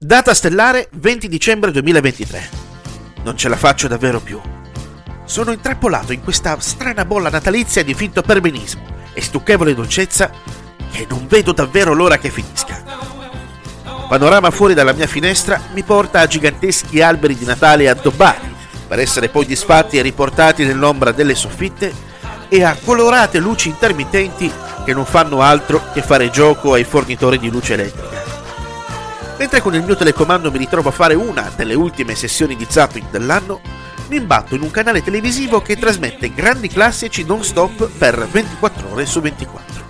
Data stellare 20 dicembre 2023. Non ce la faccio davvero più. Sono intrappolato in questa strana bolla natalizia di finto perbenismo e stucchevole dolcezza che non vedo davvero l'ora che finisca. Panorama fuori dalla mia finestra mi porta a giganteschi alberi di Natale addobbati, per essere poi disfatti e riportati nell'ombra delle soffitte, e a colorate luci intermittenti che non fanno altro che fare gioco ai fornitori di luce elettrica. Mentre con il mio telecomando mi ritrovo a fare una delle ultime sessioni di zapping dell'anno, mi imbatto in un canale televisivo che trasmette grandi classici non stop per 24 ore su 24.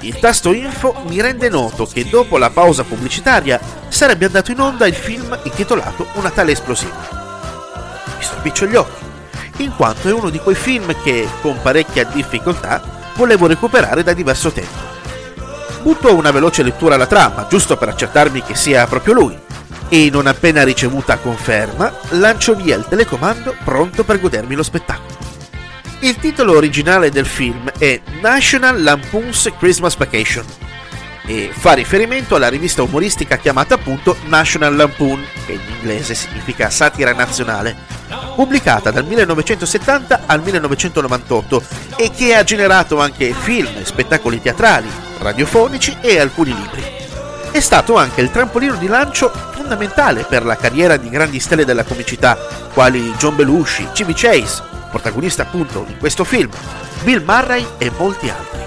Il tasto info mi rende noto che dopo la pausa pubblicitaria sarebbe andato in onda il film intitolato Una tale esplosiva. Mi stropiccio gli occhi, in quanto è uno di quei film che, con parecchia difficoltà, volevo recuperare da diverso tempo. Butto una veloce lettura alla trama, giusto per accertarmi che sia proprio lui, e non appena ricevuta conferma, lancio via il telecomando pronto per godermi lo spettacolo. Il titolo originale del film è National Lampoon's Christmas Vacation e fa riferimento alla rivista umoristica chiamata appunto National Lampoon, che in inglese significa satira nazionale, pubblicata dal 1970 al 1998 e che ha generato anche film, spettacoli teatrali, radiofonici e alcuni libri. È stato anche il trampolino di lancio fondamentale per la carriera di grandi stelle della comicità, quali John Belushi, Jimmy Chase, protagonista appunto di questo film, Bill Murray e molti altri.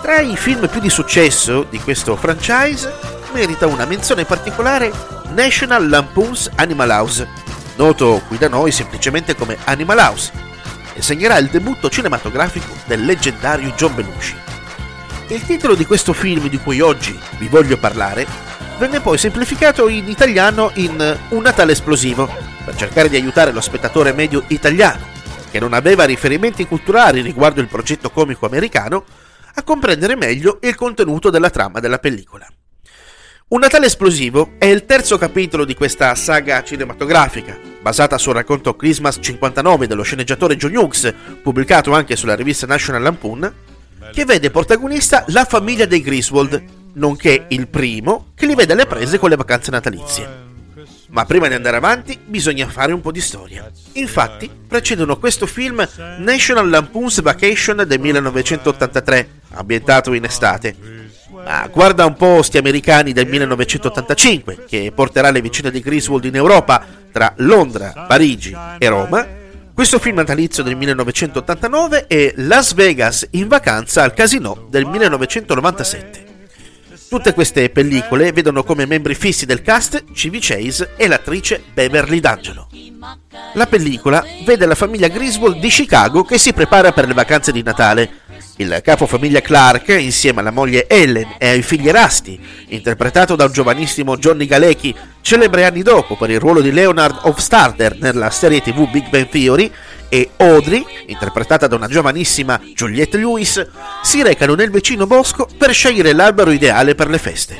Tra i film più di successo di questo franchise merita una menzione particolare National Lampoon's Animal House, noto qui da noi semplicemente come Animal House, e segnerà il debutto cinematografico del leggendario John Belushi. Il titolo di questo film di cui oggi vi voglio parlare venne poi semplificato in italiano in Un Natale esplosivo, per cercare di aiutare lo spettatore medio italiano, che non aveva riferimenti culturali riguardo il progetto comico americano, a comprendere meglio il contenuto della trama della pellicola. Un Natale esplosivo è il terzo capitolo di questa saga cinematografica, basata sul racconto Christmas 59 dello sceneggiatore John Hughes, pubblicato anche sulla rivista National Lampoon, che vede protagonista la famiglia dei Griswold, nonché il primo che li vede alle prese con le vacanze natalizie. Ma prima di andare avanti bisogna fare un po' di storia. Infatti, precedono questo film National Lampoon's Vacation del 1983, ambientato in estate. Ma guarda un po' sti americani del 1985, che porterà le vicine di Griswold in Europa tra Londra, Parigi e Roma. Questo film natalizio del 1989 è Las Vegas in vacanza al casino del 1997. Tutte queste pellicole vedono come membri fissi del cast Chevy Chase e l'attrice Beverly D'Angelo. La pellicola vede la famiglia Griswold di Chicago che si prepara per le vacanze di Natale. Il capofamiglia Clark, insieme alla moglie Ellen e ai figli Rusty, interpretato da un giovanissimo Johnny Galecki, celebre anni dopo per il ruolo di Leonard Hofstadter nella serie tv Big Bang Theory, e Audrey, interpretata da una giovanissima Juliette Lewis, si recano nel vicino bosco per scegliere l'albero ideale per le feste.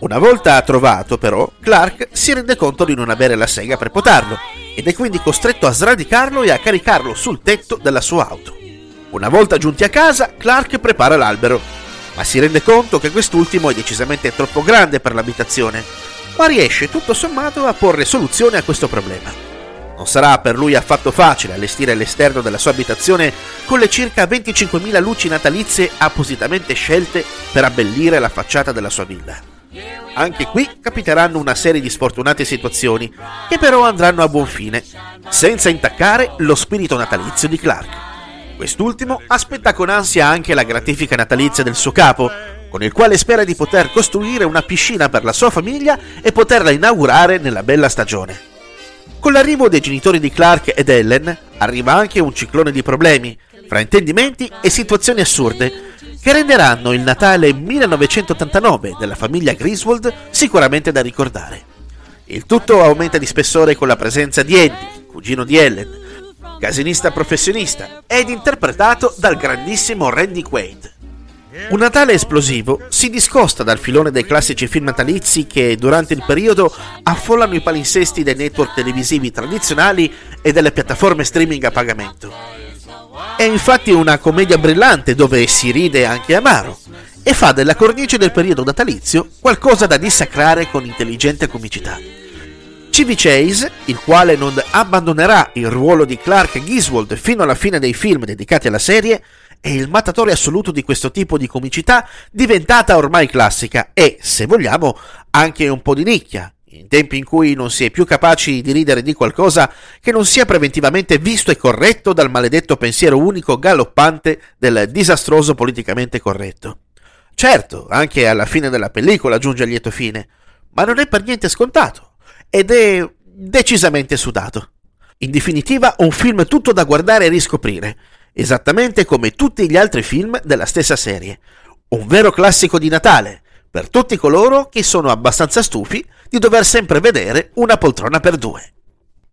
Una volta trovato, però, Clark si rende conto di non avere la sega per potarlo ed è quindi costretto a sradicarlo e a caricarlo sul tetto della sua auto. Una volta giunti a casa, Clark prepara l'albero, ma si rende conto che quest'ultimo è decisamente troppo grande per l'abitazione, ma riesce tutto sommato a porre soluzione a questo problema. Non sarà per lui affatto facile allestire l'esterno della sua abitazione con le circa 25.000 luci natalizie appositamente scelte per abbellire la facciata della sua villa. Anche qui capiteranno una serie di sfortunate situazioni che però andranno a buon fine, senza intaccare lo spirito natalizio di Clark. Quest'ultimo aspetta con ansia anche la gratifica natalizia del suo capo, con il quale spera di poter costruire una piscina per la sua famiglia e poterla inaugurare nella bella stagione. Con l'arrivo dei genitori di Clark ed Ellen arriva anche un ciclone di problemi, fraintendimenti e situazioni assurde che renderanno il Natale 1989 della famiglia Griswold sicuramente da ricordare. Il tutto aumenta di spessore con la presenza di Eddie, cugino di Ellen, casinista professionista ed interpretato dal grandissimo Randy Quaid. Un Natale esplosivo si discosta dal filone dei classici film natalizi che durante il periodo affollano i palinsesti dei network televisivi tradizionali e delle piattaforme streaming a pagamento. È infatti una commedia brillante dove si ride anche amaro e fa della cornice del periodo natalizio qualcosa da dissacrare con intelligente comicità. Chevy Chase, il quale non abbandonerà il ruolo di Clark Griswold fino alla fine dei film dedicati alla serie, è il mattatore assoluto di questo tipo di comicità diventata ormai classica e, se vogliamo, anche un po' di nicchia, in tempi in cui non si è più capaci di ridere di qualcosa che non sia preventivamente visto e corretto dal maledetto pensiero unico galoppante del disastroso politicamente corretto. Certo, anche alla fine della pellicola giunge a lieto fine, ma non è per niente scontato ed è decisamente sudato. In definitiva, un film tutto da guardare e riscoprire, esattamente come tutti gli altri film della stessa serie. Un vero classico di Natale, per tutti coloro che sono abbastanza stufi di dover sempre vedere una poltrona per due.